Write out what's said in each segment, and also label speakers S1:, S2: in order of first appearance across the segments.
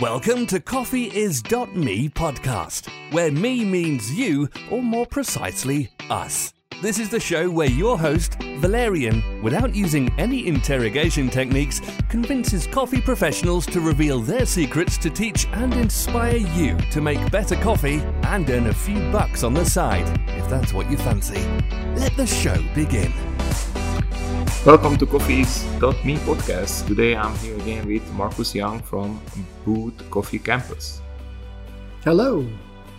S1: Welcome to CoffeeIs.me podcast, where me means you, or more precisely, us. This is the show where your host, Valerian, without using any interrogation techniques, convinces coffee professionals to reveal their secrets to teach and inspire you to make better coffee and earn a few bucks on the side, if that's what you fancy. Let the show begin.
S2: Welcome to CoffeeIs.me podcast. Today I'm here again with Marcus Young from Boot Coffee Campus.
S3: Hello.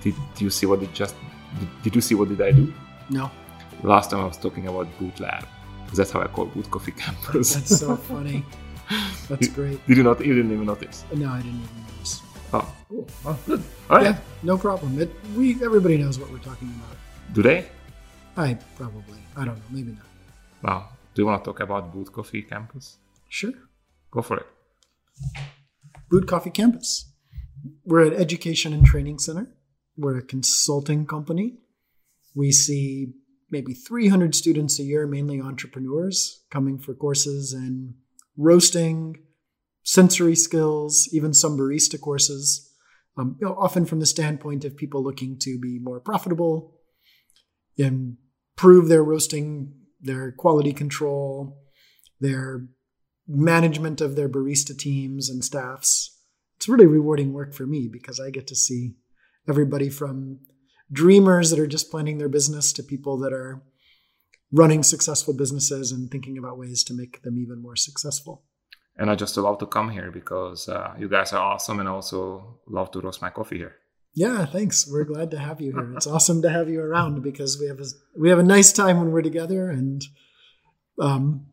S2: Did you see what did just did you see what did I do?
S3: No.
S2: Last time I was talking about Boot Lab. That's how I call Boot Coffee Campus.
S3: That's so funny. That's great.
S2: Did you not you didn't even notice?
S3: No, I didn't even notice.
S2: Oh, cool. Oh, good. All right.
S3: Yeah, no problem. It, we everybody knows what we're talking about.
S2: Do they?
S3: I probably. I don't know. Maybe not.
S2: Wow. Do you want to talk about Boot Coffee Campus?
S3: Sure.
S2: Go for it.
S3: Boot Coffee Campus. We're an education and training center. We're a consulting company. We see maybe 300 students a year, mainly entrepreneurs, coming for courses in roasting, sensory skills, even some barista courses. Um, you know, often from the standpoint of people looking to be more profitable, improve their roasting, their quality control, their management of their barista teams and staffs. It's really rewarding work for me because I get to see everybody from dreamers that are just planning their business to people that are running successful businesses and thinking about ways to make them even more successful.
S2: And I just love to come here because uh, you guys are awesome and I also love to roast my coffee here.
S3: Yeah, thanks. We're glad to have you here. It's awesome to have you around because we have a we have a nice time when we're together, and um,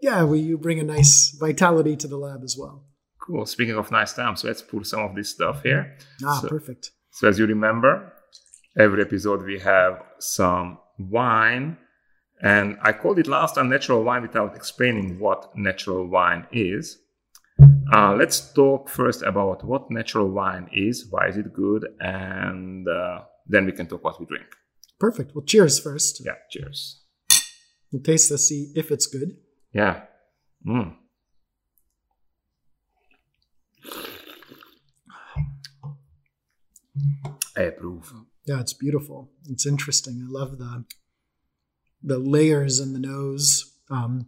S3: yeah, we you bring a nice vitality to the lab as well.
S2: Cool. Speaking of nice time, so let's put some of this stuff here.
S3: Ah,
S2: so,
S3: perfect.
S2: So as you remember, every episode we have some wine, and I called it last time natural wine without explaining what natural wine is. Uh, let's talk first about what natural wine is, why is it good, and uh, then we can talk what we drink.
S3: Perfect. Well, cheers first.
S2: Yeah, cheers.
S3: We'll taste this, see if it's good.
S2: Yeah. Mm. I approve.
S3: Yeah, it's beautiful. It's interesting. I love the the layers in the nose. Um,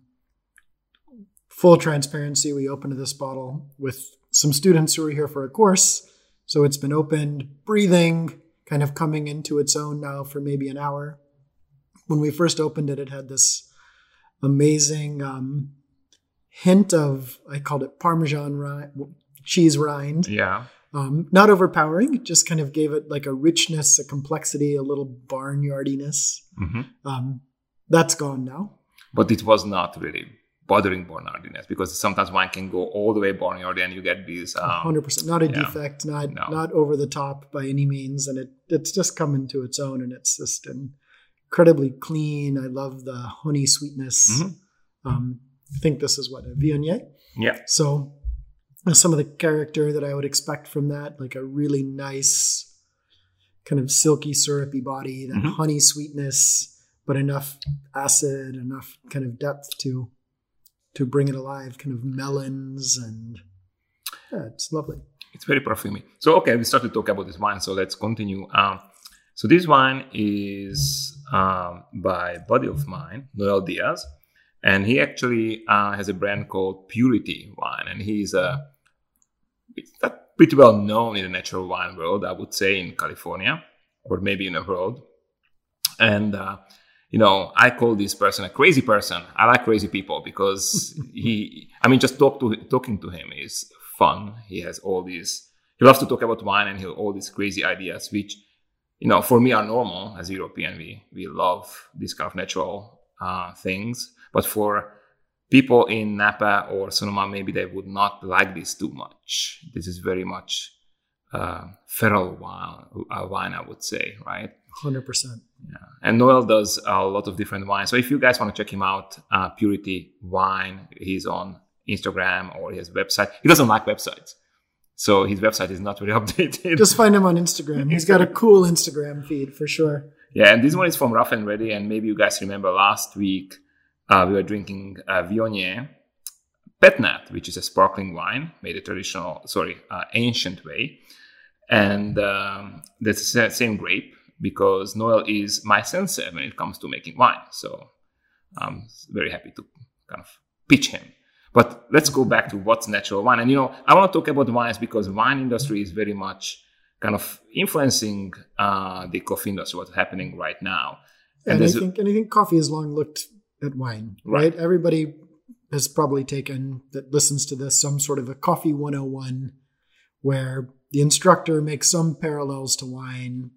S3: full transparency, we opened this bottle with some students who were here for a course. So it's been opened, breathing, kind of coming into its own now for maybe an hour. When we first opened it, it had this amazing um, hint of, I called it Parmesan rind, cheese rind.
S2: Yeah.
S3: Um, not overpowering, just kind of gave it like a richness, a complexity, a little barnyardiness.
S2: hmm
S3: Um, that's gone now.
S2: But it was not really bothering barnyardiness because sometimes wine can go all the way barnyard and you get these. Um,
S3: hundred percent, not a
S2: yeah.
S3: defect, not
S2: No.
S3: not over the top by any means, and it it's just come into its own, and it's just incredibly clean. I love the honey sweetness.
S2: Mhm.
S3: Um, I think this is what a Viognier.
S2: yeah.
S3: So some of the character that I would expect from that, like a really nice, kind of silky, syrupy body, that
S2: Mhm.
S3: honey sweetness, but enough acid, enough kind of depth to to bring it alive, kind of melons and yeah, it's lovely.
S2: It's very perfumey. So okay, we started to talk about this wine, so let's continue. Um, so this wine is um, by buddy of mine, Noel Diaz, and he actually uh, has a brand called Purity Wine, and he's a it's pretty well known in the natural wine world, I would say, in California or maybe in the world. And uh, you know, I call this person a crazy person. I like crazy people because he, I mean, just talk to talking to him is fun. He has all these. He loves to talk about wine and he all these crazy ideas, which you know, for me are normal as European. We we love these kind of natural uh, things, but for people in Napa or Sonoma, maybe they would not like this too much. This is very much uh, feral wine, uh, wine, I would say, right?
S3: Hundred percent.
S2: Yeah. And Noel does a lot of different wines. So if you guys want to check him out, uh, Purity Wine, he's on Instagram or his website. He doesn't like websites. So his website is not really updated.
S3: Just find him on Instagram. He's got a cool Instagram feed for sure.
S2: yeah, and this one is from Rough and Ready. And maybe you guys remember last week uh, we were drinking uh, Viognier Petnat, which is a sparkling wine made a traditional, sorry, uh, ancient way. And um, that's the same grape because Noel is my sensei when it comes to making wine. So I'm very happy to kind of pitch him. But let's go back to what's natural wine. And you know, I want to talk about wines because wine industry is very much kind of influencing uh, the coffee industry, what's happening right now.
S3: And, and I think and I think coffee has long looked at wine, right? right? Everybody has probably taken that listens to this some sort of a coffee 101 where the instructor makes some parallels to wine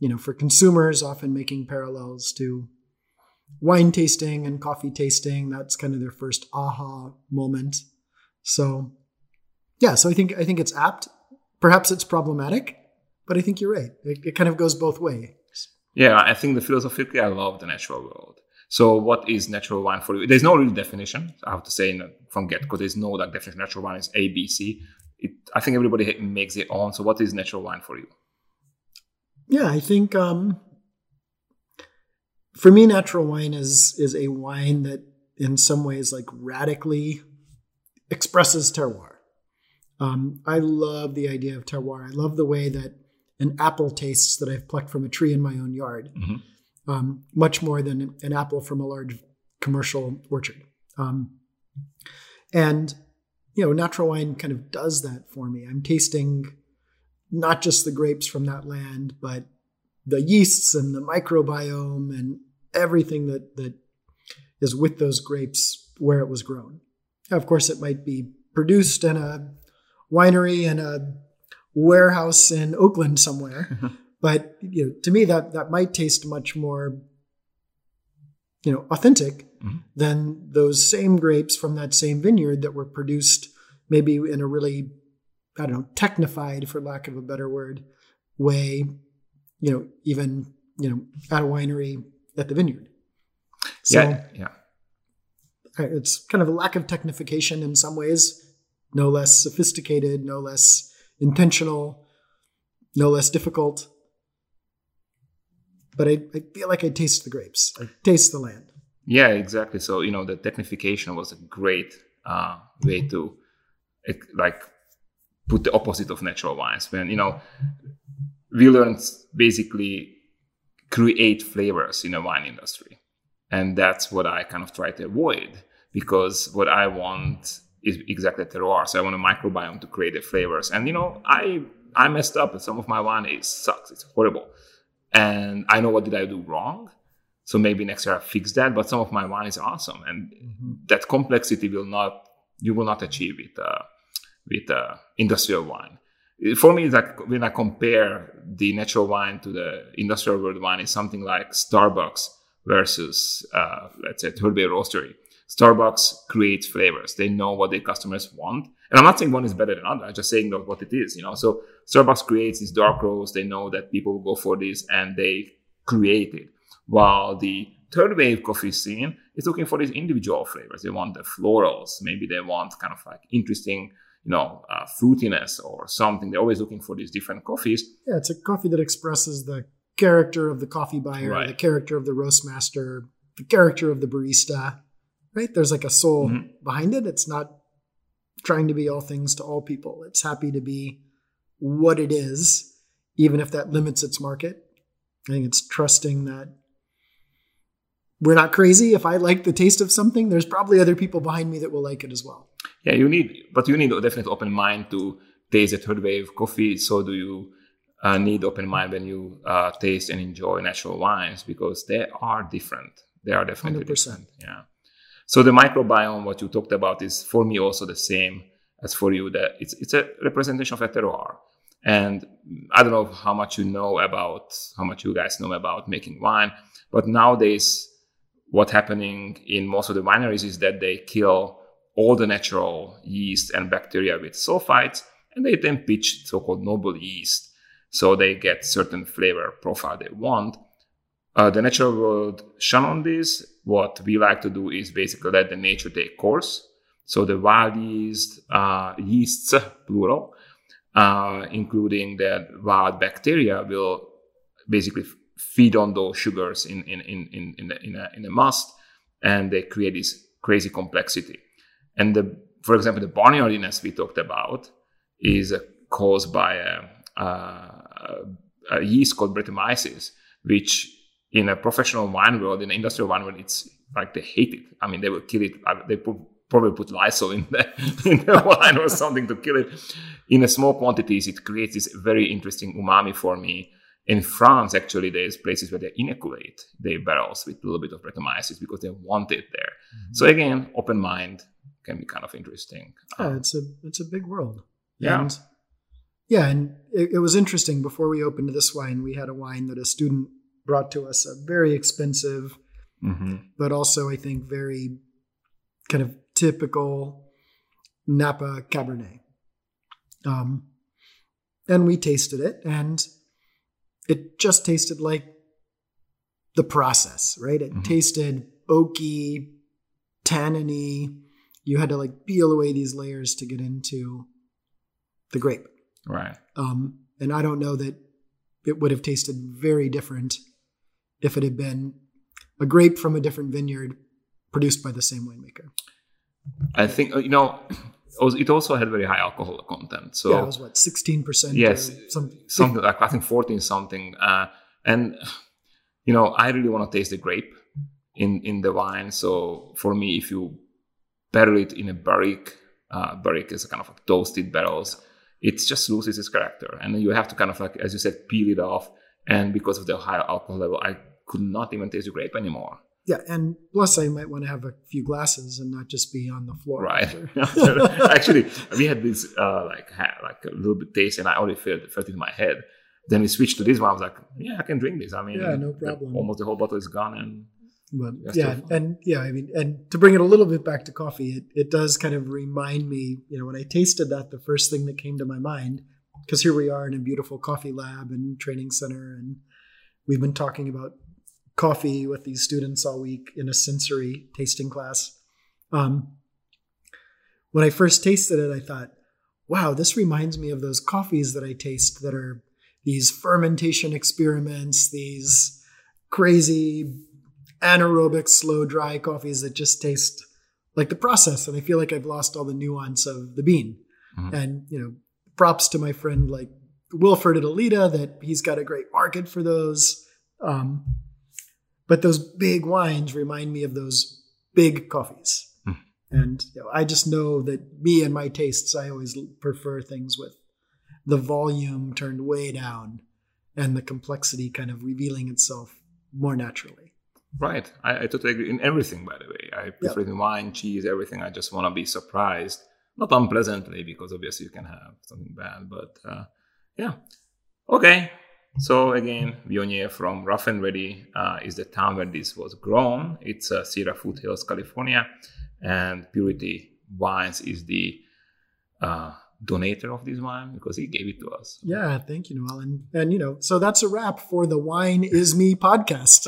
S3: you know for consumers often making parallels to wine tasting and coffee tasting that's kind of their first aha moment so yeah so i think i think it's apt perhaps it's problematic but i think you're right it, it kind of goes both ways
S2: yeah i think the philosophically i love the natural world so, what is natural wine for you? There's no real definition. I have to say from get because there's no like definition. Natural wine is A, B, C. It, I think everybody makes it own. So, what is natural wine for you?
S3: Yeah, I think um, for me, natural wine is is a wine that, in some ways, like radically expresses terroir. Um, I love the idea of terroir. I love the way that an apple tastes that I've plucked from a tree in my own yard. Mm-hmm um, much more than an apple from a large commercial orchard. Um, and you know, natural wine kind of does that for me. I'm tasting not just the grapes from that land, but the yeasts and the microbiome and everything that that is with those grapes where it was grown. Of course, it might be produced in a winery in a warehouse in Oakland somewhere, But you know, to me, that that might taste much more, you know, authentic mm-hmm. than those same grapes from that same vineyard that were produced maybe in a really, I don't know, technified, for lack of a better word, way. You know, even you know, at a winery at the vineyard.
S2: So, yeah, yeah.
S3: It's kind of a lack of technification in some ways, no less sophisticated, no less intentional, no less difficult but I, I feel like I taste the grapes. I taste the land.
S2: Yeah, exactly. So you know, the technification was a great uh, way to like put the opposite of natural wines. When you know, we learned basically create flavors in the wine industry, and that's what I kind of try to avoid because what I want is exactly terroir. So I want a microbiome to create the flavors, and you know, I I messed up. Some of my wine is sucks. It's horrible and I know what did I do wrong. So maybe next year I fix that. But some of my wine is awesome, and mm-hmm. that complexity will not you will not achieve it uh, with uh, industrial wine. For me, like when I compare the natural wine to the industrial world wine, is something like Starbucks versus uh, let's say Wave Roastery. Starbucks creates flavors. They know what their customers want. And I'm not saying one is better than another. I'm just saying what it is, you know. So Starbucks creates these dark roast. They know that people will go for this and they create it. While the third wave coffee scene is looking for these individual flavors. They want the florals. Maybe they want kind of like interesting, you know, uh, fruitiness or something. They're always looking for these different coffees.
S3: Yeah, it's a coffee that expresses the character of the coffee buyer, right. the character of the roast master, the character of the barista right? There's like a soul mm-hmm. behind it. It's not trying to be all things to all people. It's happy to be what it is, even if that limits its market. I think it's trusting that we're not crazy. If I like the taste of something, there's probably other people behind me that will like it as well.
S2: Yeah, you need, but you need a definite open mind to taste a third wave coffee. So do you uh, need open mind when you uh, taste and enjoy natural wines because they are different. They are definitely 100%. different. Yeah. So the microbiome, what you talked about, is for me also the same as for you. That it's it's a representation of a terroir. And I don't know how much you know about how much you guys know about making wine, but nowadays, what's happening in most of the wineries is that they kill all the natural yeast and bacteria with sulfites, and they then pitch so-called noble yeast, so they get certain flavor profile they want. Uh, the natural world shun on this what we like to do is basically let the nature take course. So the wild yeast, uh, yeasts, plural, uh, including the wild bacteria, will basically feed on those sugars in in in in in, in, a, in a must, and they create this crazy complexity. And the for example, the barnyardiness we talked about is caused by a, a, a yeast called Brettanomyces, which in a professional wine world, in an industrial wine world, it's like they hate it. I mean, they will kill it. They put, probably put Lysol in the, in the wine or something to kill it. In a small quantities, it creates this very interesting umami for me. In France, actually, there's places where they inoculate their barrels with a little bit of Brettanomyces because they want it there. Mm-hmm. So again, open mind can be kind of interesting.
S3: Yeah, it's a it's a big world.
S2: Yeah.
S3: And yeah, and it, it was interesting. Before we opened this wine, we had a wine that a student brought to us, a very expensive,
S2: mm-hmm.
S3: but also I think very kind of typical Napa Cabernet. Um, and we tasted it, and it just tasted like the process, right? It mm-hmm. tasted oaky, tanniny. You had to like peel away these layers to get into the grape.
S2: Right.
S3: Um, and I don't know that it would have tasted very different if it had been a grape from a different vineyard produced by the same winemaker.
S2: I think uh, you know it also had very high alcohol content. So
S3: yeah, it was what sixteen percent.
S2: Yes, some, something like I think fourteen something. Uh, and you know, I really want to taste the grape in in the wine. So for me, if you barrel it in a barrique, uh, barrique is a kind of like toasted barrels. It just loses its character, and you have to kind of like, as you said, peel it off. And because of the higher alcohol level, I could not even taste the grape anymore.
S3: Yeah, and plus I might want to have a few glasses and not just be on the floor.
S2: Right. Actually, we had this uh, like ha- like a little bit taste, and I already felt felt it in my head. Then we switched to this one. I was like, yeah, I can drink this. I mean,
S3: yeah, no problem.
S2: The, almost the whole bottle is gone, and
S3: but yeah, and yeah, I mean, and to bring it a little bit back to coffee, it, it does kind of remind me, you know, when I tasted that, the first thing that came to my mind, because here we are in a beautiful coffee lab and training center, and we've been talking about coffee with these students all week in a sensory tasting class. Um, when I first tasted it, I thought, wow, this reminds me of those coffees that I taste that are these fermentation experiments, these crazy anaerobic, slow, dry coffees that just taste like the process. And I feel like I've lost all the nuance of the bean. Mm-hmm. And, you know, props to my friend like Wilford at Elida that he's got a great market for those. Um, but those big wines remind me of those big coffees. Mm. And you know, I just know that me and my tastes, I always prefer things with the volume turned way down and the complexity kind of revealing itself more naturally.
S2: Right. I, I totally agree in everything, by the way. I prefer yep. wine, cheese, everything. I just want to be surprised. Not unpleasantly, because obviously you can have something bad, but uh, yeah. Okay. So again, Viognier from Rough and Ready uh, is the town where this was grown. It's uh, Sierra Foothills, California, and Purity Wines is the uh, donator of this wine because he gave it to us.
S3: Yeah, thank you, Noel. And, and you know, so that's a wrap for the Wine Is Me podcast.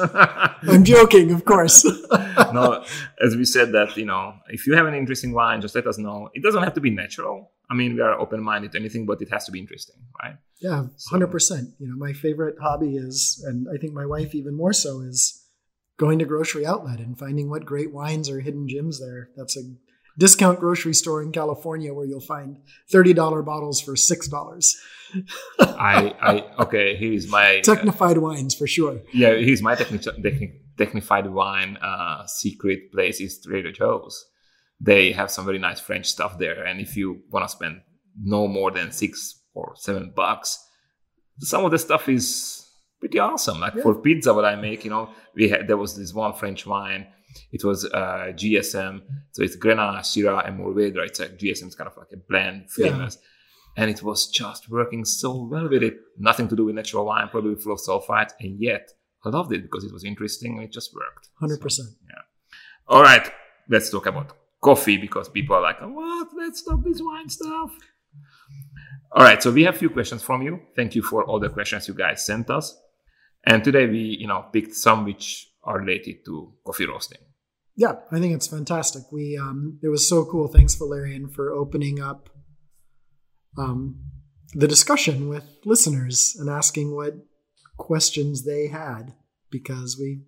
S3: I'm joking, of course.
S2: no, as we said that, you know, if you have an interesting wine, just let us know. It doesn't have to be natural. I mean, we are open minded to anything, but it has to be interesting, right?
S3: Yeah, hundred so. percent. You know, my favorite hobby is, and I think my wife even more so, is going to grocery outlet and finding what great wines or hidden gems there. That's a discount grocery store in California where you'll find thirty dollar bottles for six dollars.
S2: I, I okay. Here's my
S3: technified uh, wines for sure.
S2: Yeah, here's my techni- technified wine uh, secret place is Trader Joe's they have some very nice French stuff there. And if you want to spend no more than six or seven bucks, some of the stuff is pretty awesome. Like yeah. for pizza, what I make, you know, we had there was this one French wine. It was uh, GSM, so it's Grenache, Syrah, and Mourvedre. It's like GSM is kind of like a blend, famous. Yeah. And it was just working so well with it. Nothing to do with natural wine, probably full of sulfite, and yet I loved it because it was interesting and it just worked.
S3: Hundred so, percent.
S2: Yeah. All right, let's talk about coffee because people are like, oh, what? Let's stop this wine stuff. All right, so we have a few questions from you. Thank you for all the questions you guys sent us. And today we, you know, picked some which are related to coffee roasting.
S3: Yeah, I think it's fantastic. We um, it was so cool. Thanks, Valerian, for opening up um, the discussion with listeners and asking what questions they had because we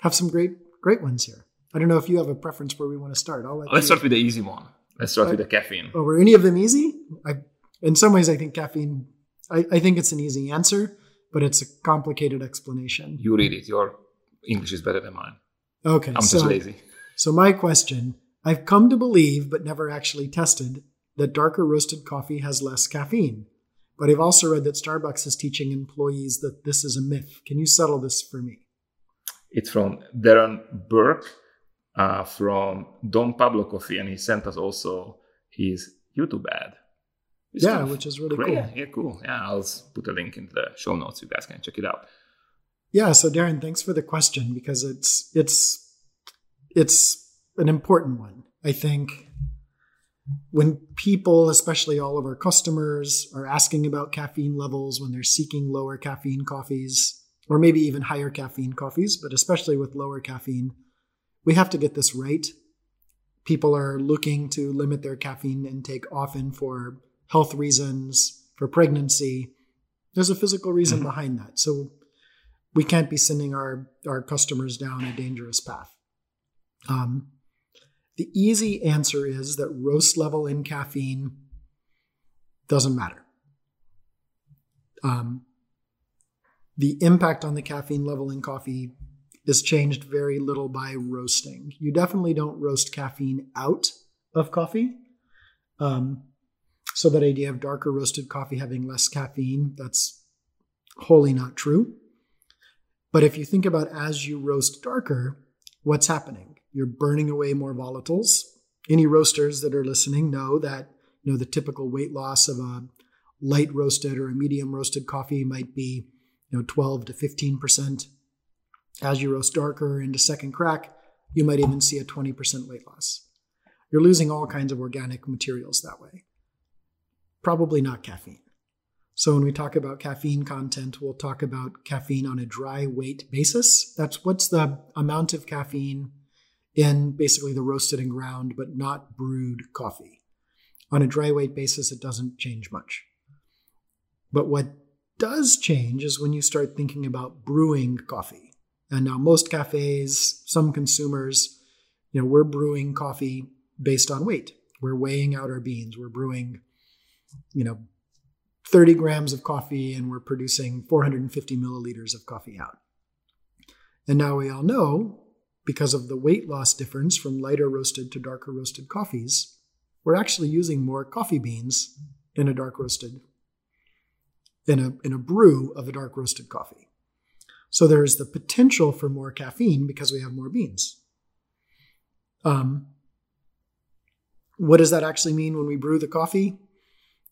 S3: have some great great ones here. I don't know if you have a preference where we want to start. I'll let
S2: Let's
S3: you...
S2: start with the easy one. Let's start with the caffeine.
S3: Oh, were any of them easy? I, in some ways, I think caffeine. I, I think it's an easy answer, but it's a complicated explanation.
S2: You read it. Your English is better than mine.
S3: Okay,
S2: I'm
S3: so
S2: just lazy.
S3: so my question: I've come to believe, but never actually tested, that darker roasted coffee has less caffeine. But I've also read that Starbucks is teaching employees that this is a myth. Can you settle this for me?
S2: It's from Darren Burke uh, from Don Pablo Coffee, and he sent us also his YouTube ad. It's
S3: yeah, which is really
S2: great.
S3: cool.
S2: Yeah, yeah, cool. Yeah, I'll put a link in the show notes. You guys can check it out.
S3: Yeah, so Darren, thanks for the question because it's it's it's an important one. I think when people, especially all of our customers, are asking about caffeine levels when they're seeking lower caffeine coffees or maybe even higher caffeine coffees, but especially with lower caffeine, we have to get this right. People are looking to limit their caffeine intake often for health reasons, for pregnancy. There's a physical reason
S2: Mhm.
S3: behind that. So we can't be sending our, our customers down a dangerous path. Um, the easy answer is that roast level in caffeine doesn't matter. Um, the impact on the caffeine level in coffee is changed very little by roasting. You definitely don't roast caffeine out of coffee. Um, so that idea of darker roasted coffee having less caffeine, that's wholly not true. But if you think about as you roast darker, what's happening? You're burning away more volatiles. Any roasters that are listening know that you know the typical weight loss of a light roasted or a medium roasted coffee might be you know 12 to 15 percent. As you roast darker into second crack, you might even see a 20% weight loss. You're losing all kinds of organic materials that way. Probably not caffeine. So when we talk about caffeine content, we'll talk about caffeine on a dry weight basis. That's what's the amount of caffeine in basically the roasted and ground, but not brewed coffee. On a dry weight basis, it doesn't change much. But what does change is when you start thinking about brewing coffee. And now most cafes, some consumers, you know, we're brewing coffee based on weight. We're weighing out our beans. We're brewing, you know, 30 grams of coffee and we're producing 450 milliliters of coffee out. And now we all know, because of the weight loss difference from lighter roasted to darker roasted coffees, we're actually using more coffee beans in a dark roasted, in a, in a brew of a dark roasted coffee. So there's the potential for more caffeine because we have more beans. Um, what does that actually mean when we brew the coffee?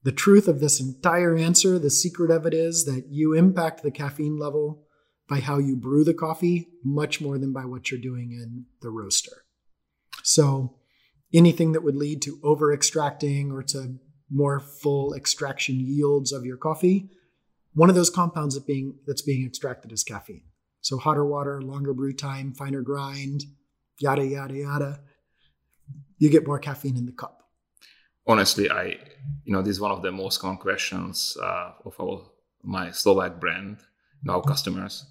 S3: The truth of this entire answer, the secret of it is that you impact the caffeine level by how you brew the coffee much more than by what you're doing in the roaster. So anything that would lead to over extracting or to more full extraction yields of your coffee, one of those compounds that being that's being extracted is caffeine. So hotter water, longer brew time, finer grind, yada yada yada. You get more caffeine in the cup.
S2: Honestly, I, you know, this is one of the most common questions uh, of our my Slovak brand, you know, our customers,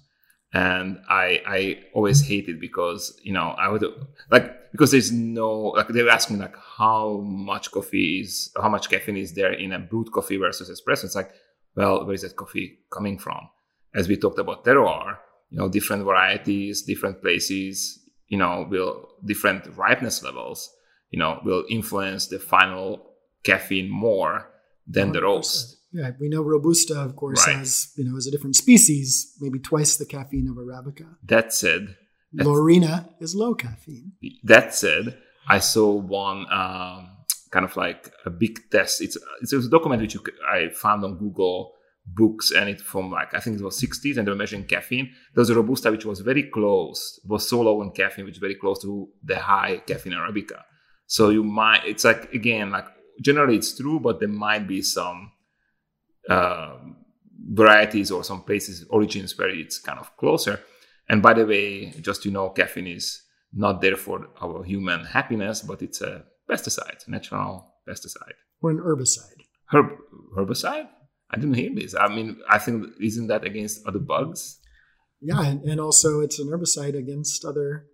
S2: and I I always hate it because you know I would like because there's no like they were asking like how much coffee is how much caffeine is there in a brewed coffee versus espresso. It's like well, where is that coffee coming from? As we talked about terroir, you know, different varieties, different places, you know, will different ripeness levels, you know, will influence the final caffeine more than the
S3: 100%.
S2: roast.
S3: Yeah, we know Robusta, of course,
S2: Right.
S3: has you know is a different species, maybe twice the caffeine of Arabica.
S2: That said,
S3: Laurina is low caffeine.
S2: that said, I saw one um, kind of like a big test. It's it's a document which you, I found on Google Books, and it from like I think it was 60s, and they were measuring caffeine. There was a robusta which was very close, was so low in caffeine, which is very close to the high caffeine arabica. So you might, it's like again, like generally it's true, but there might be some um varieties or some places, origins where it's kind of closer. And by the way, just you know, caffeine is not there for our human happiness, but it's a pesticide, natural pesticide.
S3: Or an herbicide.
S2: Herb, herbicide? I didn't hear this. I mean, I think isn't that against other bugs?
S3: Yeah, and, and also it's an herbicide against other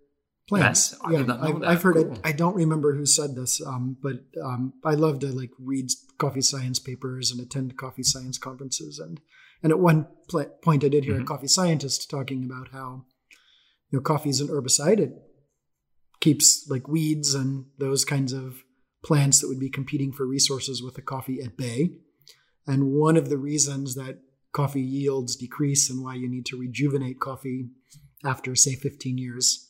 S2: I
S3: yeah,
S2: did not know
S3: I've,
S2: that.
S3: I've heard
S2: Cool.
S3: it. I don't remember who said this, um, but um, I love to like read coffee science papers and attend coffee science conferences. And and at one pl- point, I did hear
S2: Mhm.
S3: a coffee scientist talking about how you know coffee is an herbicide. It keeps like weeds and those kinds of plants that would be competing for resources with the coffee at bay. And one of the reasons that coffee yields decrease and why you need to rejuvenate coffee after, say, 15 years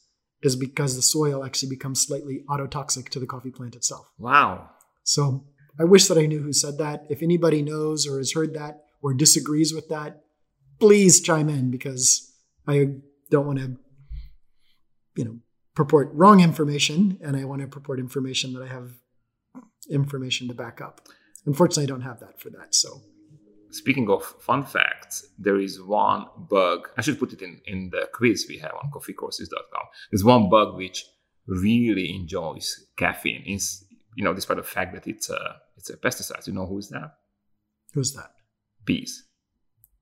S3: is because the soil actually becomes slightly autotoxic to the coffee plant itself.
S2: Wow.
S3: So I wish that I knew who said that. If anybody knows or has heard that or disagrees with that, please chime in because I don't want to, you know, purport wrong information and I want to purport information that I have information to back up. Unfortunately, I don't have that for that. So
S2: Speaking of fun facts, there is one bug. I should put it in, in the quiz we have on coffeecourses.com. There's one bug which really enjoys caffeine. Is you know, despite the fact that it's a it's a pesticide. You know who's that?
S3: who's that?
S2: Bees.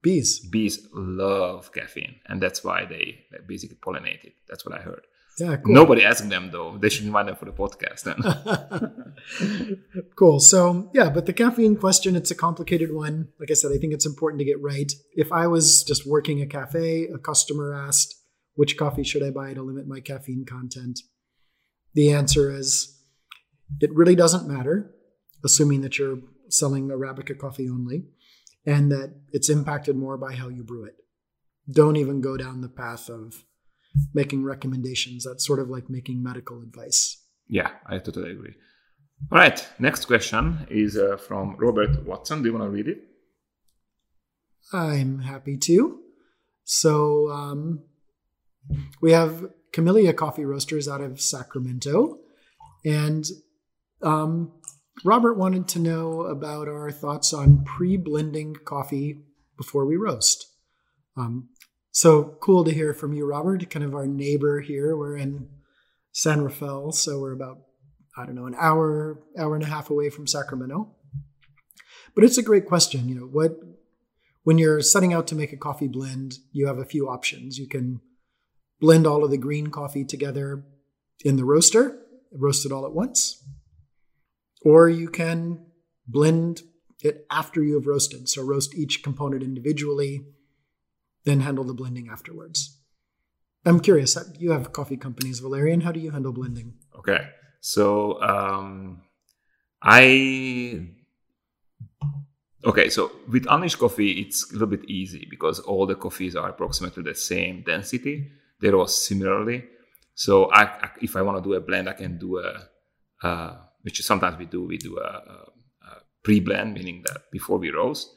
S3: Bees.
S2: Bees love caffeine, and that's why they basically pollinate it. That's what I heard.
S3: Yeah, cool.
S2: Nobody asked them though. They should invite them for the podcast then.
S3: cool. So, yeah, but the caffeine question, it's a complicated one. Like I said, I think it's important to get right. If I was just working a cafe, a customer asked, which coffee should I buy to limit my caffeine content? The answer is it really doesn't matter, assuming that you're selling Arabica coffee only and that it's impacted more by how you brew it. Don't even go down the path of making recommendations. That's sort of like making medical advice.
S2: yeah, I totally agree. All right, next question is uh, from Robert Watson. Do you want to read it?
S3: I'm happy to. So um, we have Camellia Coffee Roasters out of Sacramento, and um, Robert wanted to know about our thoughts on pre-blending coffee before we roast. Um, so cool to hear from you, Robert. Kind of our neighbor here. We're in San Rafael, so we're about I don't know an hour, hour and a half away from Sacramento. But it's a great question. You know what when you're setting out to make a coffee blend, you have a few options. You can blend all of the green coffee together in the roaster, roast it all at once. Or you can blend it after you have roasted. So roast each component individually, then handle the blending afterwards. I'm curious, you have coffee companies, Valerian. How do you handle blending?
S2: Okay, so um, I okay. So with Unleashed coffee, it's a little bit easy because all the coffees are approximately the same density. They roast similarly. So I, I, if I want to do a blend, I can do a, uh, which sometimes we do. We do a, a, a pre-blend, meaning that before we roast.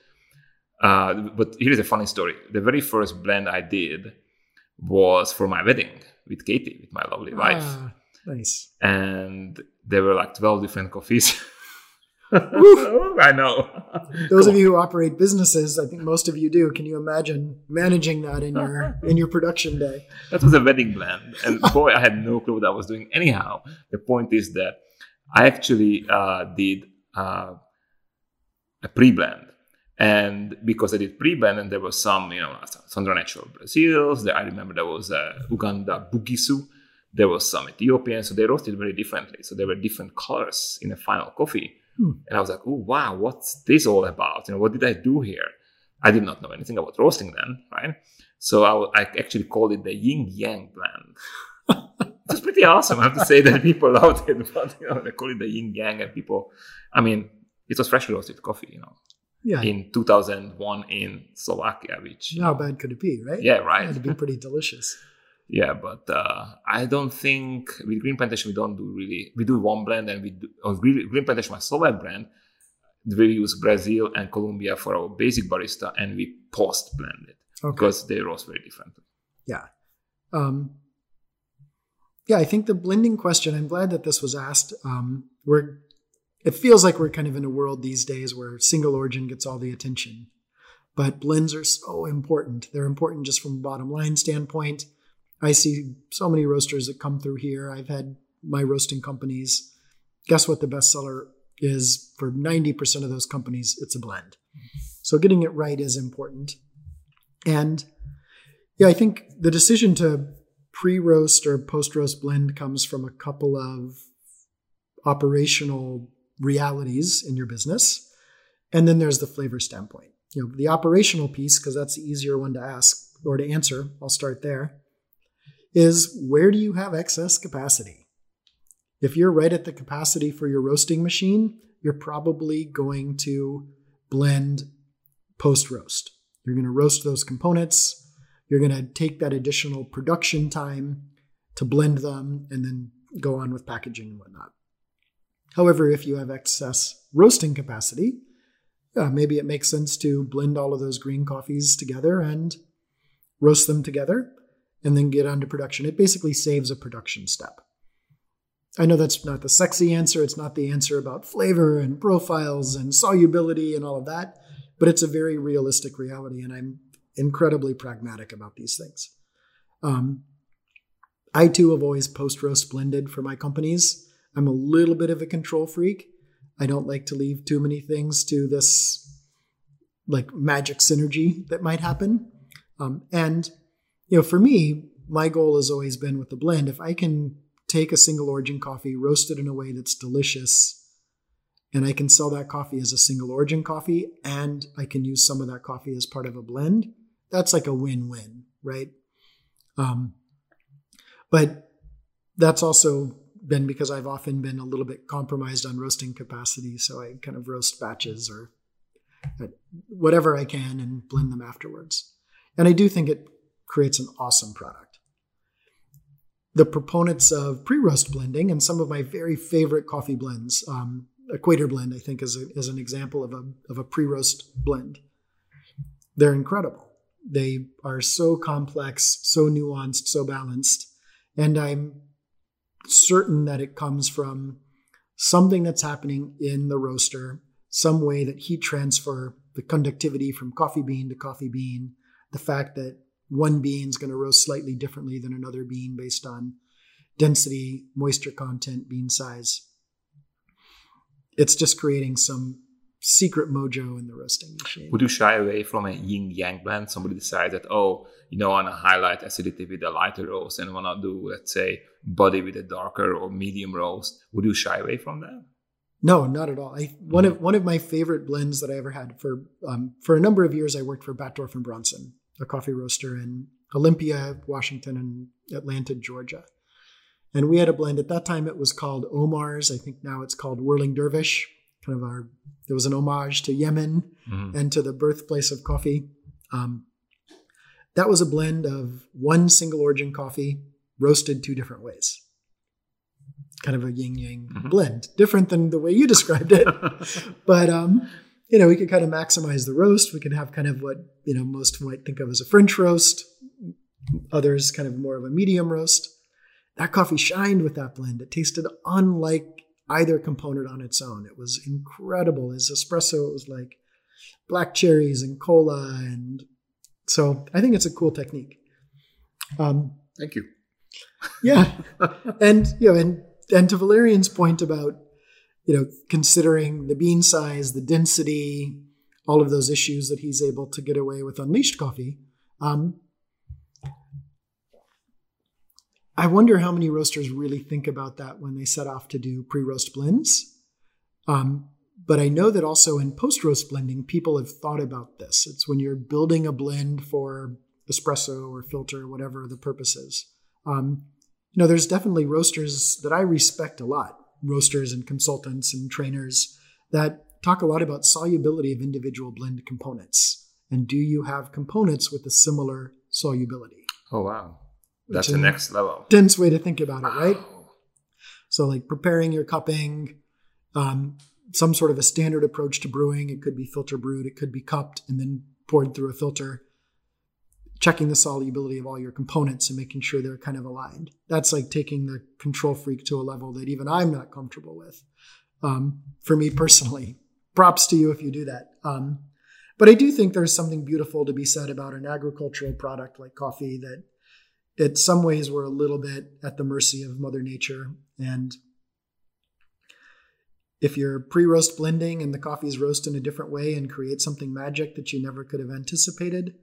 S2: Uh, but here's a funny story. The very first blend I did was for my wedding with Katie, with my lovely wife
S3: Ah, nice.
S2: and there were like 12 different coffees. I know.
S3: Those of you who operate businesses, I think most of you do. Can you imagine managing that in your in your production day?
S2: That was a wedding blend. And boy, I had no clue what I was doing. Anyhow, the point is that I actually uh, did uh, a pre blend. And because I did pre blend, and there was some, you know, some natural Brazils. There, I remember there was uh, Uganda Bugisu. There was some Ethiopian. So they roasted very differently. So there were different colors in the final coffee.
S3: Hmm.
S2: And I was like, oh, wow, what's this all about? You know, what did I do here? I did not know anything about roasting then, right? So I, actually called it the yin yang blend. it was pretty awesome. I have to say that people loved it, but you know, they call it the yin yang, and people, I mean, it was freshly roasted coffee, you know,
S3: Yeah.
S2: in 2001 in Slovakia, which,
S3: How bad could it be, right?
S2: yeah, right.
S3: It'd be pretty delicious.
S2: Yeah, but uh, I don't think with Green Plantation we don't do really. We do one blend, and we do or Green, Green Plantation, my Slovak brand, we use Brazil and Colombia for our basic barista, and we post blend it
S3: Okay.
S2: because they roast very differently.
S3: Yeah. Um, yeah, I think the blending question, I'm glad that this was asked. Um, we're, it feels like we're kind of in a world these days where single origin gets all the attention. But blends are so important. They're important just from a bottom line standpoint. I see so many roasters that come through here. I've had my roasting companies. Guess what the bestseller is for 90% of those companies? It's a blend. So getting it right is important. And yeah, I think the decision to pre roast or post roast blend comes from a couple of operational realities in your business. And then there's the flavor standpoint. You know, the operational piece, because that's the easier one to ask or to answer, I'll start there, is where do you have excess capacity? If you're right at the capacity for your roasting machine, you're probably going to blend post roast. You're going to roast those components. You're going to take that additional production time to blend them and then go on with packaging and whatnot. However, if you have excess roasting capacity, uh, maybe it makes sense to blend all of those green coffees together and roast them together and then get onto production. It basically saves a production step. I know that's not the sexy answer. It's not the answer about flavor and profiles and solubility and all of that, but it's a very realistic reality. And I'm incredibly pragmatic about these things. Um, I too have always post roast blended for my companies. I'm a little bit of a control freak. I don't like to leave too many things to this like magic synergy that might happen. Um, and you know, for me, my goal has always been with the blend. If I can take a single origin coffee, roast it in a way that's delicious, and I can sell that coffee as a single origin coffee, and I can use some of that coffee as part of a blend, that's like a win-win, right? Um, but that's also been because I've often been a little bit compromised on roasting capacity, so I kind of roast batches or whatever I can and blend them afterwards. And I do think it creates an awesome product. The proponents of pre roast blending and some of my very favorite coffee blends, um, Equator Blend, I think, is, a, is an example of a, of a pre roast blend. They're incredible. They are so complex, so nuanced, so balanced. And I'm certain that it comes from something that's happening in the roaster, some way that heat transfer, the conductivity from coffee bean to coffee bean, the fact that one bean is going to roast slightly differently than another bean based on density, moisture content, bean size. It's just creating some secret mojo in the roasting machine.
S2: Would you shy away from a yin yang blend? Somebody decides that, oh, you know, I want to highlight acidity with a lighter roast and I want to do, let's say, body with a darker or medium roast. Would you shy away from that?
S3: No, not at all. I, one of one of my favorite blends that I ever had for um, for a number of years. I worked for Batdorf and Bronson, a coffee roaster in Olympia, Washington, and Atlanta, Georgia. And we had a blend. At that time, it was called Omar's. I think now it's called Whirling Dervish. Kind of our, there was an homage to Yemen mm-hmm. and to the birthplace of coffee. Um, that was a blend of one single origin coffee roasted two different ways. Kind of a yin yang mm-hmm. blend, different than the way you described it. but um, you know, we could kind of maximize the roast. We could have kind of what, you know, most might think of as a French roast, others kind of more of a medium roast. That coffee shined with that blend. It tasted unlike either component on its own. It was incredible. As espresso, it was like black cherries and cola. And so I think it's a cool technique.
S2: Um, Thank you.
S3: yeah. and, you know, and, and to Valerian's point about you know, considering the bean size, the density, all of those issues that he's able to get away with unleashed coffee. Um, I wonder how many roasters really think about that when they set off to do pre roast blends. Um, but I know that also in post roast blending, people have thought about this. It's when you're building a blend for espresso or filter, or whatever the purpose is. Um, you know, there's definitely roasters that I respect a lot roasters and consultants and trainers that talk a lot about solubility of individual blend components. And do you have components with a similar solubility?
S2: Oh, wow. That's the next level.
S3: Dense way to think about it, right? So, like preparing your cupping, um, some sort of a standard approach to brewing. It could be filter brewed, it could be cupped and then poured through a filter checking the solubility of all your components and making sure they're kind of aligned. That's like taking the control freak to a level that even I'm not comfortable with. Um, for me personally, props to you if you do that. Um, but I do think there's something beautiful to be said about an agricultural product like coffee that in some ways we're a little bit at the mercy of Mother Nature. And if you're pre roast blending and the coffee is roasted in a different way and create something magic that you never could have anticipated,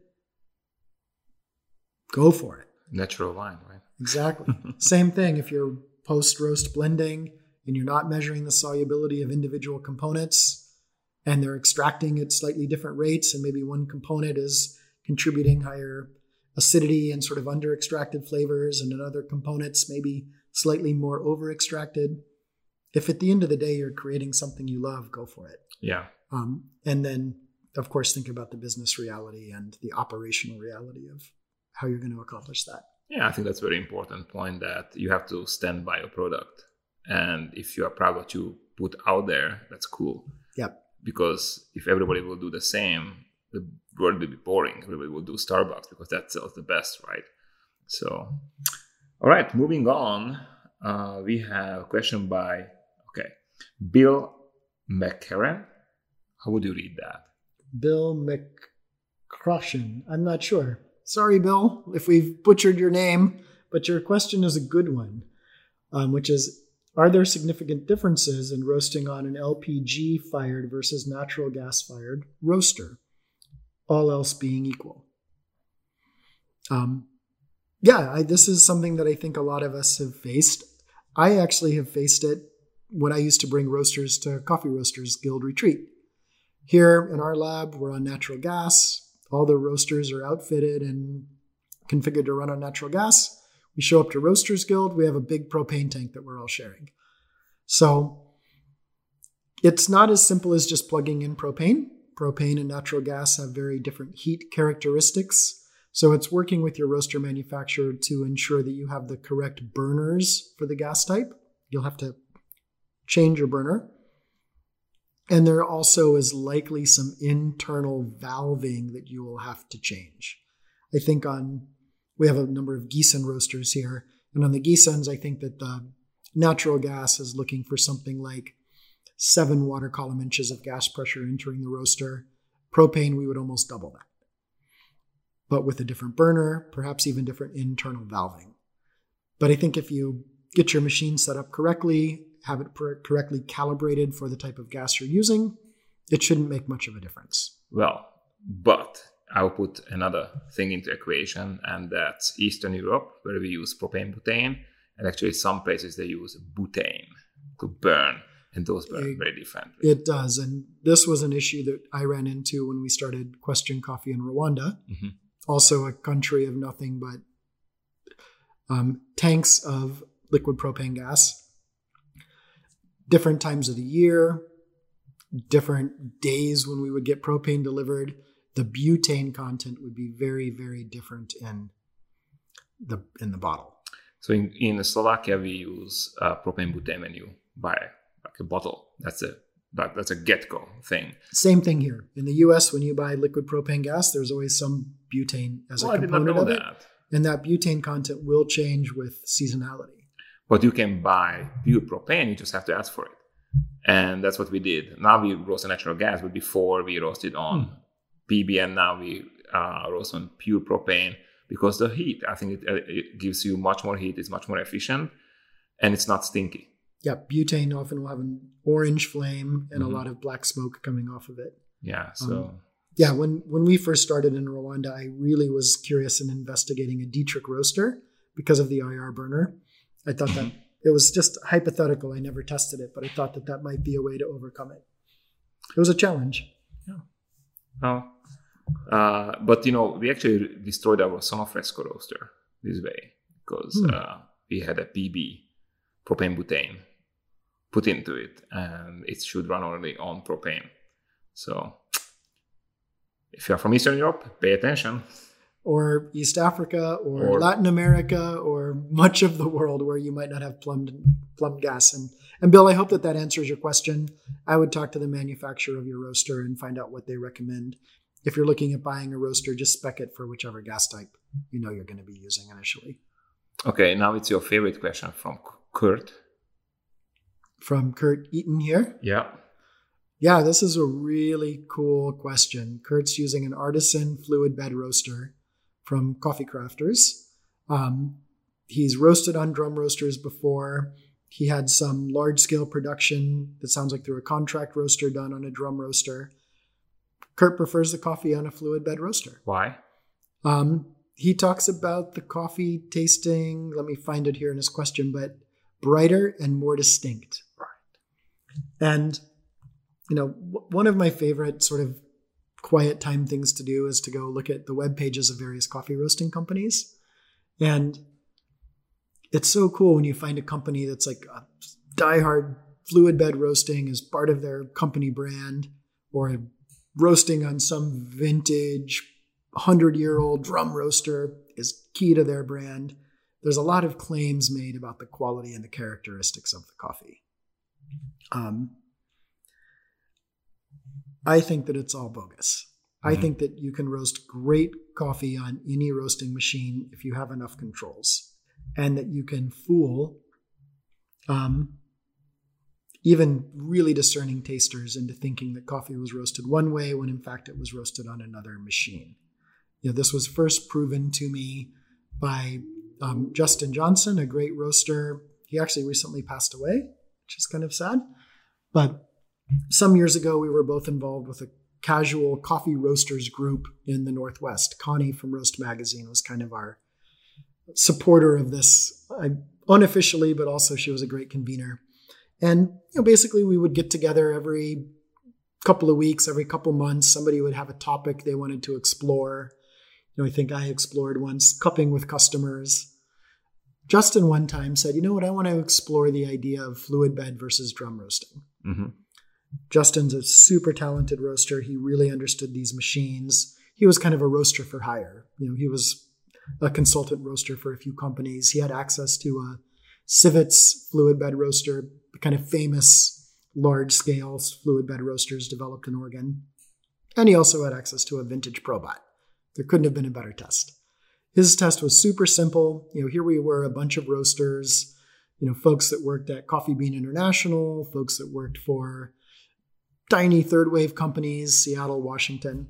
S3: go for it.
S2: Natural wine, right?
S3: exactly. Same thing if you're post roast blending and you're not measuring the solubility of individual components and they're extracting at slightly different rates, and maybe one component is contributing higher acidity and sort of under extracted flavors, and other components maybe slightly more over extracted. If at the end of the day you're creating something you love, go for it.
S2: Yeah.
S3: Um, and then, of course, think about the business reality and the operational reality of how you're going to accomplish that.
S2: Yeah, I think that's a very important point that you have to stand by your product. And if you are proud what you put out there, that's cool.
S3: Yep.
S2: Because if everybody will do the same, the world will be boring. Everybody will do Starbucks because that sells the best, right? So, all right, moving on. Uh, we have a question by, okay, Bill McCarran. How would you read that?
S3: Bill McCroshan. I'm not sure. Sorry, Bill, if we've butchered your name, but your question is a good one, um, which is Are there significant differences in roasting on an LPG fired versus natural gas fired roaster, all else being equal? Um, yeah, I, this is something that I think a lot of us have faced. I actually have faced it when I used to bring roasters to Coffee Roasters Guild retreat. Here in our lab, we're on natural gas. All the roasters are outfitted and configured to run on natural gas. We show up to Roasters Guild, we have a big propane tank that we're all sharing. So it's not as simple as just plugging in propane. Propane and natural gas have very different heat characteristics. So it's working with your roaster manufacturer to ensure that you have the correct burners for the gas type. You'll have to change your burner. And there also is likely some internal valving that you will have to change. I think on, we have a number of Giesen roasters here. And on the Giesens, I think that the natural gas is looking for something like seven water column inches of gas pressure entering the roaster. Propane, we would almost double that. But with a different burner, perhaps even different internal valving. But I think if you get your machine set up correctly, have it correctly calibrated for the type of gas you're using, it shouldn't make much of a difference.
S2: Well, but I'll put another thing into equation, and that's Eastern Europe, where we use propane butane, and actually some places they use butane to burn, and those burn it, very different.
S3: It does, and this was an issue that I ran into when we started Question Coffee in Rwanda, mm-hmm. also a country of nothing but um, tanks of liquid propane gas different times of the year, different days when we would get propane delivered, the butane content would be very, very different in the in the bottle.
S2: So in, in Slovakia, we use uh, propane butane when you buy a bottle. That's a that, that's a get go thing.
S3: Same thing here in the U.S. When you buy liquid propane gas, there's always some butane as well, a component of that. it, and that butane content will change with seasonality.
S2: But you can buy pure propane, you just have to ask for it. And that's what we did. Now we roast on natural gas, but before we roasted on mm. PB, and now we uh, roast on pure propane because the heat, I think it, it, gives you much more heat, it's much more efficient, and it's not stinky.
S3: Yeah, butane often will have an orange flame and mm-hmm. a lot of black smoke coming off of it.
S2: Yeah, so. Um,
S3: yeah, when, when we first started in Rwanda, I really was curious in investigating a Diedrich roaster because of the IR burner. I thought that it was just hypothetical. I never tested it, but I thought that that might be a way to overcome it. It was a challenge.
S2: Yeah. Oh. Uh, but you know, we actually destroyed our Sono-Fresco roaster this way because hmm. uh, we had a PB propane butane put into it, and it should run only on propane. So, if you are from Eastern Europe, pay attention
S3: or East Africa or, or, Latin America or much of the world where you might not have plumbed plumbed gas. And and Bill, I hope that that answers your question. I would talk to the manufacturer of your roaster and find out what they recommend. If you're looking at buying a roaster, just spec it for whichever gas type you know you're going to be using initially.
S2: Okay, now it's your favorite question from Kurt.
S3: From Kurt Eaton here.
S2: Yeah.
S3: Yeah, this is a really cool question. Kurt's using an artisan fluid bed roaster from Coffee Crafters. Um, he's roasted on drum roasters before. He had some large scale production that sounds like through a contract roaster done on a drum roaster. Kurt prefers the coffee on a fluid bed roaster.
S2: Why?
S3: Um, he talks about the coffee tasting. Let me find it here in his question, but brighter and more distinct. And you know, one of my favorite sort of quiet time things to do is to go look at the web pages of various coffee roasting companies. And it's so cool when you find a company that's like a diehard fluid bed roasting as part of their company brand or roasting on some vintage 100 year old drum roaster is key to their brand. There's a lot of claims made about the quality and the characteristics of the coffee. Um, I think that it's all bogus. I
S2: Mhm.
S3: think that you can roast great coffee on any roasting machine if you have enough controls, and that you can fool um, even really discerning tasters into thinking that coffee was roasted one way when in fact it was roasted on another machine. You know, this was first proven to me by um, Justin Johnson, a great roaster. He actually recently passed away, which is kind of sad. But some years ago, we were both involved with a casual coffee roasters group in the Northwest. Connie from Roast Magazine was kind of our supporter of this, I, unofficially, but also she was a great convener. And you know, basically, we would get together every couple of weeks, every couple months. Somebody would have a topic they wanted to explore. You know, I think I explored once cupping with customers. Justin one time said, "You know what? I want to explore the idea of fluid bed versus drum roasting."
S2: hmm
S3: Justin's a super talented roaster. He really understood these machines. He was kind of a roaster for hire. You know, he was a consultant roaster for a few companies. He had access to a Sivetz fluid bed roaster, kind of famous large scale fluid bed roasters developed in Oregon. And he also had access to a vintage Probat. There couldn't have been a better test. His test was super simple. You know, here we were, a bunch of roasters, you know, folks that worked at Coffee Bean International, folks that worked for tiny third wave companies, Seattle, Washington.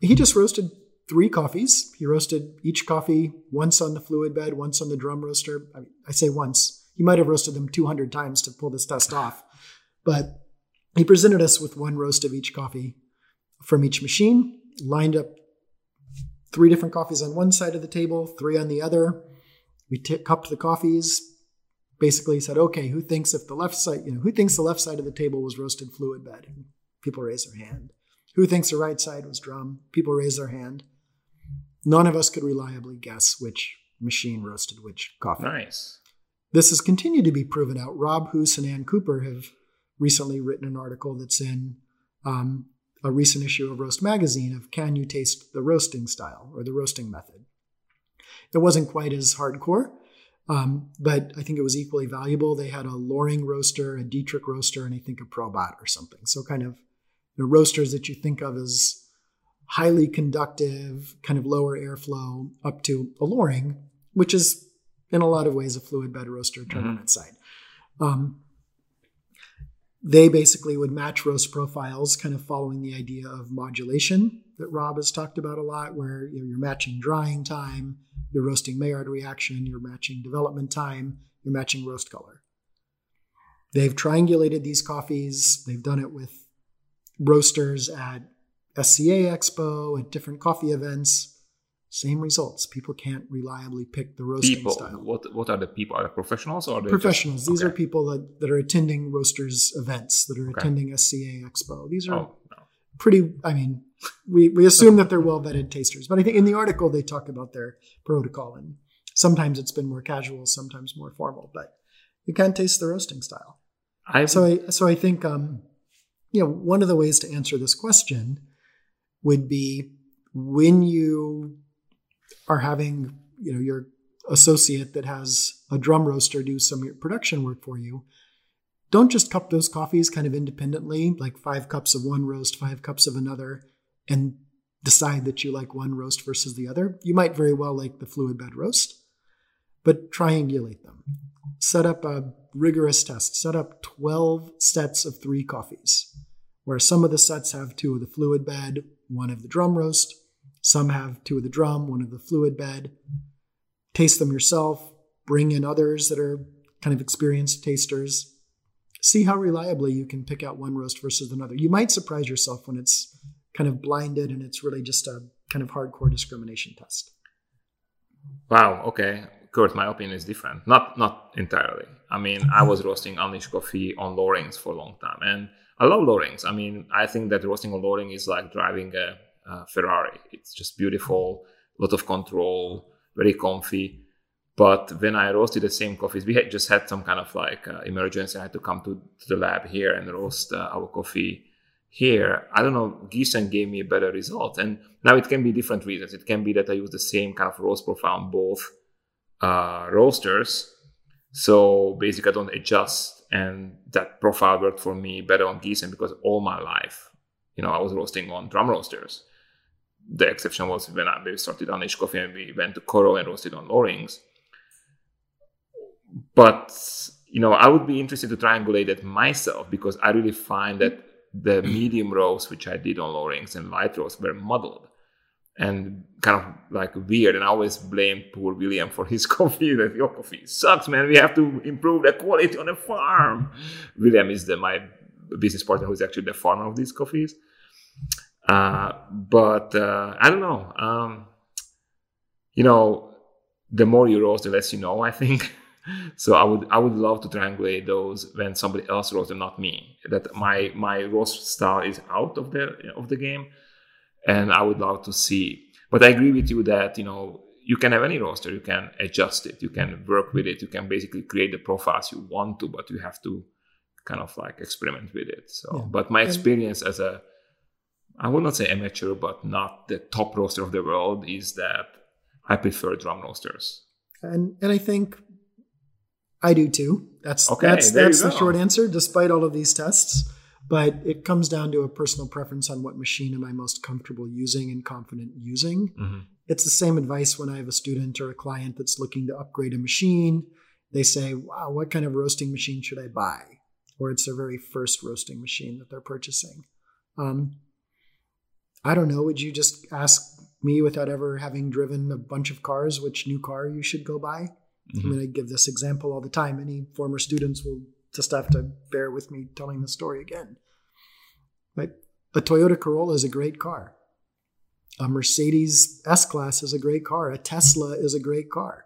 S3: He just roasted three coffees. He roasted each coffee once on the fluid bed, once on the drum roaster. I, mean, I say once. He might have roasted them 200 times to pull this test off. But he presented us with one roast of each coffee from each machine, lined up three different coffees on one side of the table, three on the other. We t- cupped the coffees, basically said, okay, who thinks if the left side, you know, who thinks the left side of the table was roasted fluid bed? And people raise their hand. Who thinks the right side was drum? People raise their hand. None of us could reliably guess which machine roasted which coffee.
S2: Nice.
S3: This has continued to be proven out. Rob Hoos and Ann Cooper have recently written an article that's in um, a recent issue of Roast Magazine of Can You Taste the Roasting Style or the Roasting Method? It wasn't quite as hardcore, um, but I think it was equally valuable. They had a Loring roaster, a Diedrich roaster, and I think a Probat or something. So, kind of the roasters that you think of as highly conductive, kind of lower airflow, up to a Loring, which is in a lot of ways a fluid bed roaster turned on
S2: Mhm.
S3: its side. Um, they basically would match roast profiles, kind of following the idea of modulation that Rob has talked about a lot, where you know, you're matching drying time, you're roasting Maillard reaction, you're matching development time, you're matching roast color. They've triangulated these coffees. They've done it with roasters at SCA Expo, at different coffee events. Same results. People can't reliably pick the roasting
S2: People.
S3: style.
S2: What what are the people? Are they professionals or are they
S3: Professionals.
S2: Just,
S3: These are people that, that are attending roasters events, that are
S2: Okay.
S3: attending SCA Expo. These are
S2: Oh, no.
S3: pretty, I mean, we, we assume that they're well vetted tasters. But I think in the article, they talk about their protocol. And sometimes it's been more casual, sometimes more formal. But you can't taste the roasting style.
S2: I
S3: So I, so I think, um, you know, one of the ways to answer this question would be when you are having, you know, your associate that has a drum roaster do some production work for you, don't just cup those coffees kind of independently, like five cups of one roast, five cups of another, and decide that you like one roast versus the other. You might very well like the fluid bed roast, but triangulate them. Set up a rigorous test. Set up 12 sets of three coffees, where some of the sets have two of the fluid bed, one of the drum roast. Some have two of the drum, one of the fluid bed. Taste them yourself. Bring in others that are kind of experienced tasters. See how reliably you can pick out one roast versus another. You might surprise yourself when it's kind of blinded and it's really just a kind of hardcore discrimination test.
S2: Wow. Okay, Kurt, my opinion is different. Not not entirely. I mean, I was roasting Unleashed coffee on Loring's for a long time, and I love Loring's. I mean, I think that roasting on Loring is like driving a, a Ferrari. It's just beautiful, a lot of control, very comfy. But when I roasted the same coffees, we had just had some kind of like uh, emergency. I had to come to, to the lab here and roast uh, our coffee here. I don't know, Giesen gave me a better result. And now it can be different reasons. It can be that I use the same kind of roast profile on both uh, roasters. So basically, I don't adjust. And that profile worked for me better on Giesen because all my life, you know, I was roasting on drum roasters. The exception was when I started on coffee and we went to Coro and roasted on Lorings but you know i would be interested to triangulate that myself because i really find that the medium rows which i did on Lorings and light rows were muddled and kind of like weird. And i always blame poor william for his coffee that your coffee sucks man. We have to improve the quality on the farm. William is the my business partner who's actually the farmer of these coffees uh, but uh, i don't know um, you know the more you roast the less you know i think so I would I would love to triangulate those when somebody else roasts and not me. That my my roast style is out of the of the game, and I would love to see. But I agree with you that you know you can have any roster, you can adjust it, you can work with it, you can basically create the profiles you want to, but you have to kind of like experiment with it. So, yeah. but my experience as a I would not say amateur, but not the top roaster of the world is that I prefer drum roasters.
S3: And and I think I do too. That's okay, that's that's the short answer, despite all of these tests. But it comes down to a personal preference on what machine am I most comfortable using and confident using. Mm-hmm. It's the same advice when I have a student or a client that's looking to upgrade a machine. They say, "Wow, what kind of roasting machine should I buy?" Or it's their very first roasting machine that they're purchasing. Um, I don't know. Would you just ask me without ever having driven a bunch of cars which new car you should go buy? Mm-hmm. I mean, I give this example all the time. Any former students will just have to bear with me telling the story again. Right? A Toyota Corolla is a great car. A Mercedes S Class is a great car. A Tesla is a great car.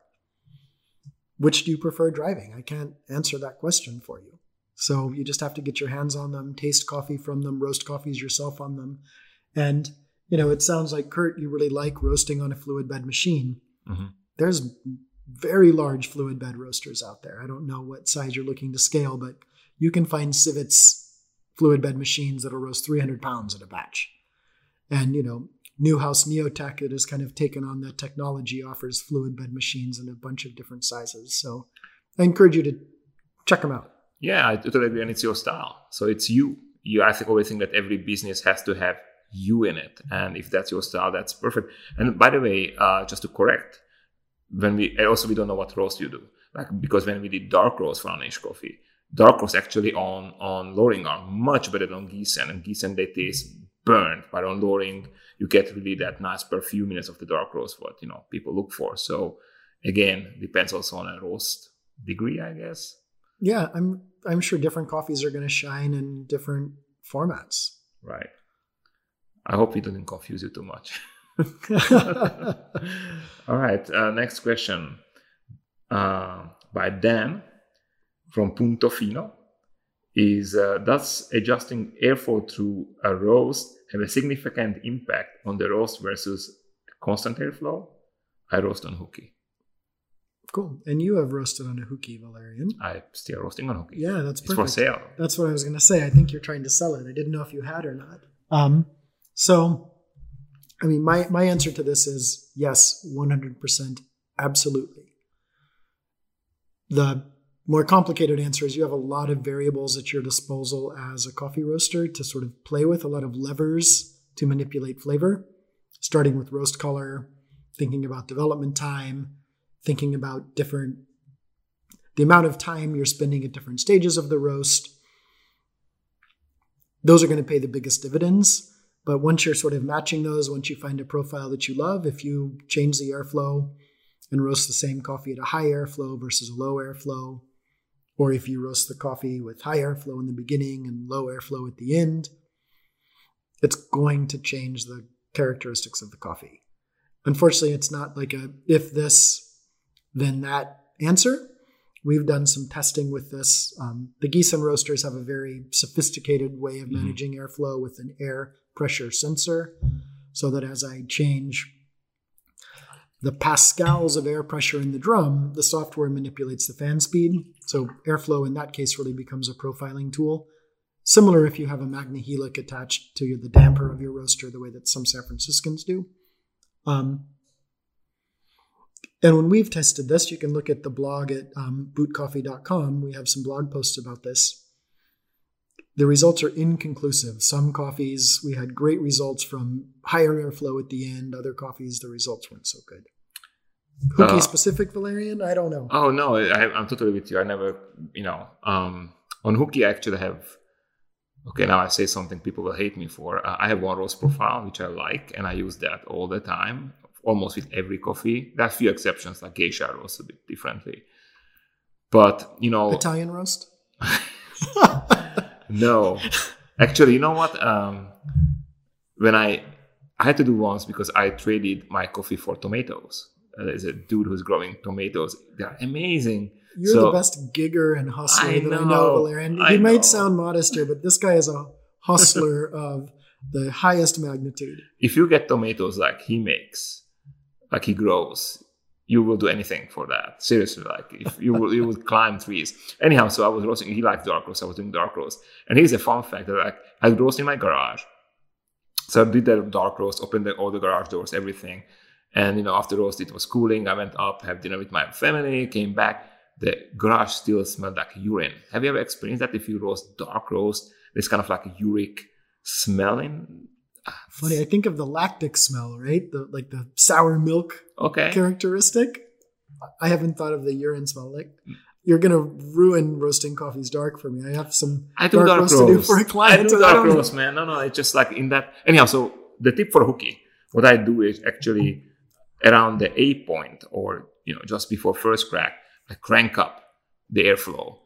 S3: Which do you prefer driving? I can't answer that question for you. So you just have to get your hands on them, taste coffee from them, roast coffees yourself on them. And, you know, it sounds like, Kurt, you really like roasting on a fluid bed machine. Mm-hmm. There's very large fluid bed roasters out there. I don't know what size you're looking to scale, but you can find Sivetz fluid bed machines that'll roast 300 pounds at a batch. And, you know, Neuhaus Neotec, it has kind of taken on that technology, offers fluid bed machines in a bunch of different sizes. So I encourage you to check them out.
S2: Yeah, I totally agree. And it's your style. So it's you. You, I think, always think that every business has to have you in it. And if that's your style, that's perfect. And by the way, uh, just to correct, when we also we don't know what roast you do. Like because when we did dark roast for Unleashed coffee dark roast actually on on Loring are much better than Giesen and Giesen they taste burnt but on Loring you get really that nice perfuminess of the dark roast what you know people look for. So again depends also on a roast degree i guess.
S3: Yeah i'm i'm sure different coffees are going to shine in different formats.
S2: Right i hope we didn't confuse you too much All right. Uh, next question uh, by Dan from Punto Fino is uh, Does adjusting airflow through a roast have a significant impact on the roast versus constant airflow? I roast on Huky.
S3: Cool. And you have roasted on a Huky, Valerian.
S2: I'm still roasting on Huky.
S3: Yeah, that's
S2: perfect. It's for sale.
S3: That's what I was going to say. I think you're trying to sell it. I didn't know if you had or not. Um, so I mean, my, my answer to this is yes, 100%, absolutely. The more complicated answer is you have a lot of variables at your disposal as a coffee roaster to sort of play with, a lot of levers to manipulate flavor, starting with roast color, thinking about development time, thinking about different, the amount of time you're spending at different stages of the roast. Those are going to pay the biggest dividends. But once you're sort of matching those, once you find a profile that you love, if you change the airflow and roast the same coffee at a high airflow versus a low airflow, or if you roast the coffee with high airflow in the beginning and low airflow at the end, it's going to change the characteristics of the coffee. unfortunately, it's not like a if this, then that answer. We've done some testing with this. Um, the Giesen roasters have a very sophisticated way of
S2: Mhm.
S3: managing airflow with an air pressure sensor, so that as I change the pascals of air pressure in the drum, the software manipulates the fan speed. So airflow in that case really becomes a profiling tool. Similar if you have a magna Magnehelic attached to the damper of your roaster, the way that some San Franciscans do. Um, and when we've tested this, you can look at the blog at um, bootcoffee.com. We have some blog posts about this. The results are inconclusive. Some coffees, we had great results from higher airflow at the end. Other coffees, the results weren't so good. Huky
S2: Uh,
S3: specific Valerian? I don't know.
S2: Oh no, I, I'm totally with you. I never, you know, um, on Huky I actually have. Okay, now I say something people will hate me for. Uh, I have one roast profile which I like, and I use that all the time, almost with every coffee. There are a few exceptions, like Geisha roasts a bit differently, but you know,
S3: Italian roast?
S2: no, actually, you know what? Um, when I I had to do once because I traded my coffee for tomatoes. Uh, there's a dude who's growing tomatoes. They're amazing.
S3: You're
S2: So-
S3: the best gigger and hustler
S2: I
S3: that I know,
S2: know,
S3: Valerian.
S2: I
S3: He
S2: know.
S3: might sound modest here, but this guy is a hustler of the highest magnitude.
S2: If you get tomatoes like he makes, like he grows, you will do anything for that. Seriously, like if you will, you would climb trees. Anyhow, so I was roasting. He liked dark roast. I was doing dark roast. And here's a fun fact that like I roast in my garage. So I did the dark roast, opened the, all the garage doors, everything. And you know, after roast, it was cooling. I went up, had dinner with my family, came back. The garage still smelled like urine. Have you ever experienced that? If you roast dark roast, there's kind of like uric smell in.
S3: Funny, I think of the lactic smell, right? The like the sour milk
S2: Okay.
S3: characteristic. I haven't thought of the urine smell. Like you're gonna ruin roasting coffees dark for me. I have some
S2: I do
S3: dark,
S2: dark
S3: roast to do for a client.
S2: do
S3: I
S2: dark
S3: don't-
S2: roast, man. No, no, it's just like in that. Anyhow, so the tip for Huky, what I do is actually around the A point or you know just before first crack, I crank up the airflow,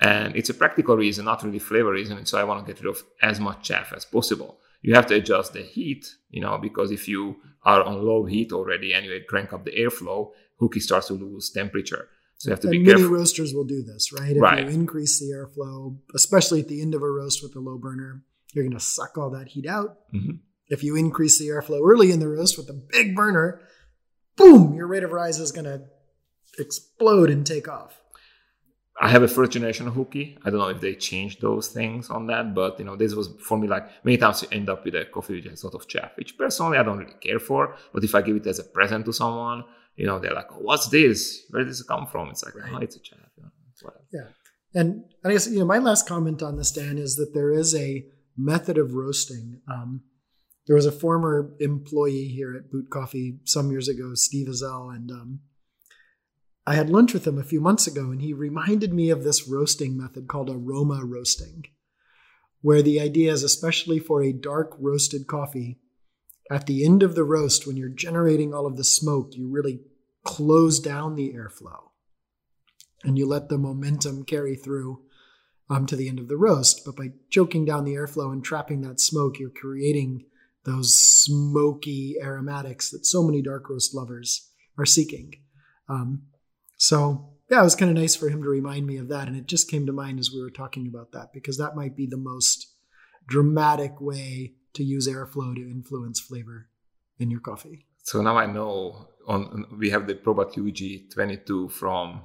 S2: and it's a practical reason, not really flavor reason. And so I want to get rid of as much chaff as possible. You have to adjust the heat, you know, because if you are on low heat already and you crank up the airflow, Huky starts to lose temperature. So you have to be
S3: and many
S2: careful.
S3: roasters will do this, right? If
S2: Right.
S3: you increase the airflow, especially at the end of a roast with a low burner, you're going to suck all that heat out.
S2: Mhm.
S3: If you increase the airflow early in the roast with a big burner, boom, your rate of rise is going to explode and take off.
S2: I have a first generation Huky. I don't know if they changed those things on that, but you know, this was for me like many times you end up with a coffee which has a lot of chaff, which personally I don't really care for. But if I give it as a present to someone, you know, they're like, oh, "What's this? Where does it come from?" It's like,
S3: Right.
S2: "Oh, it's a chaff." You know, whatever.
S3: And I guess you know my last comment on this, Dan, is that there is a method of roasting. Um, there was a former employee here at Boot Coffee some years ago, Steve Azell, and um, I had lunch with him a few months ago, and he reminded me of this roasting method called aroma roasting, where the idea is, especially for a dark roasted coffee, at the end of the roast, when you're generating all of the smoke, you really close down the airflow and you let the momentum carry through um, to the end of the roast. But by choking down the airflow and trapping that smoke, you're creating those smoky aromatics that so many dark roast lovers are seeking. Um, so, yeah, it was kind of nice for him to remind me of that. And it just came to mind as we were talking about that, because that might be the most dramatic way to use airflow to influence flavor in your coffee.
S2: So now I know. On we have the Probat UG 22 from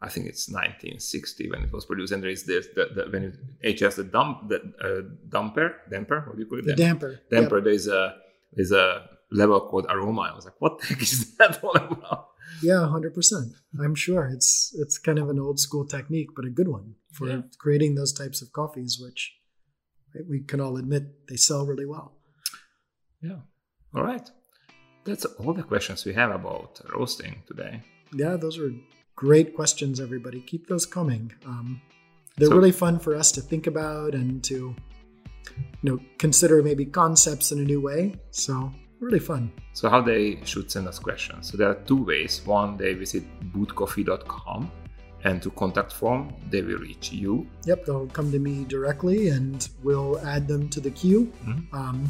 S2: I think it's 1960 when it was produced, and there is this the, the when it HS the dump the uh, dumper damper what do you call it
S3: The damper.
S2: damper
S3: Yep.
S2: there's a there's a level called aroma. I was like, what the heck is that all about?
S3: Yeah, hundred percent. I'm sure it's it's kind of an old school technique, but a good one for
S2: Yeah.
S3: creating those types of coffees, which we can all admit they sell really well.
S2: Yeah. All right. That's all the questions we have about roasting today.
S3: Yeah, those are great questions, everybody. Keep those coming. Um, they're
S2: So-
S3: really fun for us to think about and to you know consider maybe concepts in a new way. So really fun.
S2: So how they should send us questions? So there are two ways. One, they visit bootcoffee.com and to contact form, they will reach you.
S3: Yep, they'll come to me directly, and we'll add them to the queue.
S2: Mhm.
S3: Um,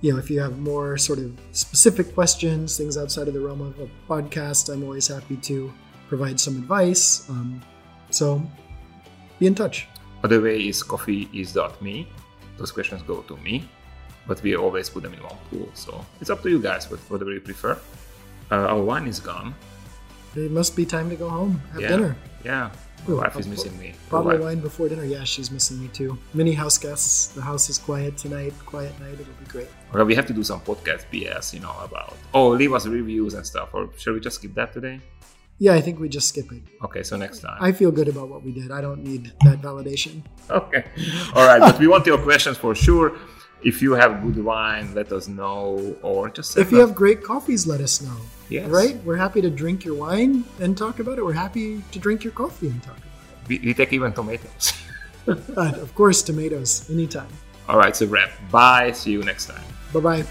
S3: you know, if you have more sort of specific questions, things outside of the realm of a podcast, I'm always happy to provide some advice. Um, so be in touch.
S2: Other way is coffee CoffeeIs.me. Those questions go to me, but we always put them in one pool. So it's up to you guys, but whatever you prefer. Uh, our wine is gone.
S3: It must be time to go home, have
S2: yeah.
S3: dinner.
S2: Yeah. My wife is missing me. My
S3: Bottle of
S2: wife-
S3: wine before dinner. Yeah, she's missing me too. Many house guests. The house is quiet tonight. Quiet night. It'll be great.
S2: Okay, we have to do some podcast BS, you know, about oh, leave us reviews and stuff. Or shall we just skip that today?
S3: Yeah, I think we just skip it.
S2: Okay, so next time.
S3: I feel good about what we did. I don't need that validation.
S2: Okay. All right, but we want your questions for sure. If you have good wine, let us know, or just
S3: If you
S2: us-
S3: have great coffees, let us know.
S2: Yes.
S3: Right? We're happy to drink your wine and talk about it. We're happy to drink your coffee and talk about
S2: we, we take even tomatoes.
S3: it. Of course, tomatoes anytime.
S2: All right, so wrap. Bye. See you next time.
S3: Bye bye.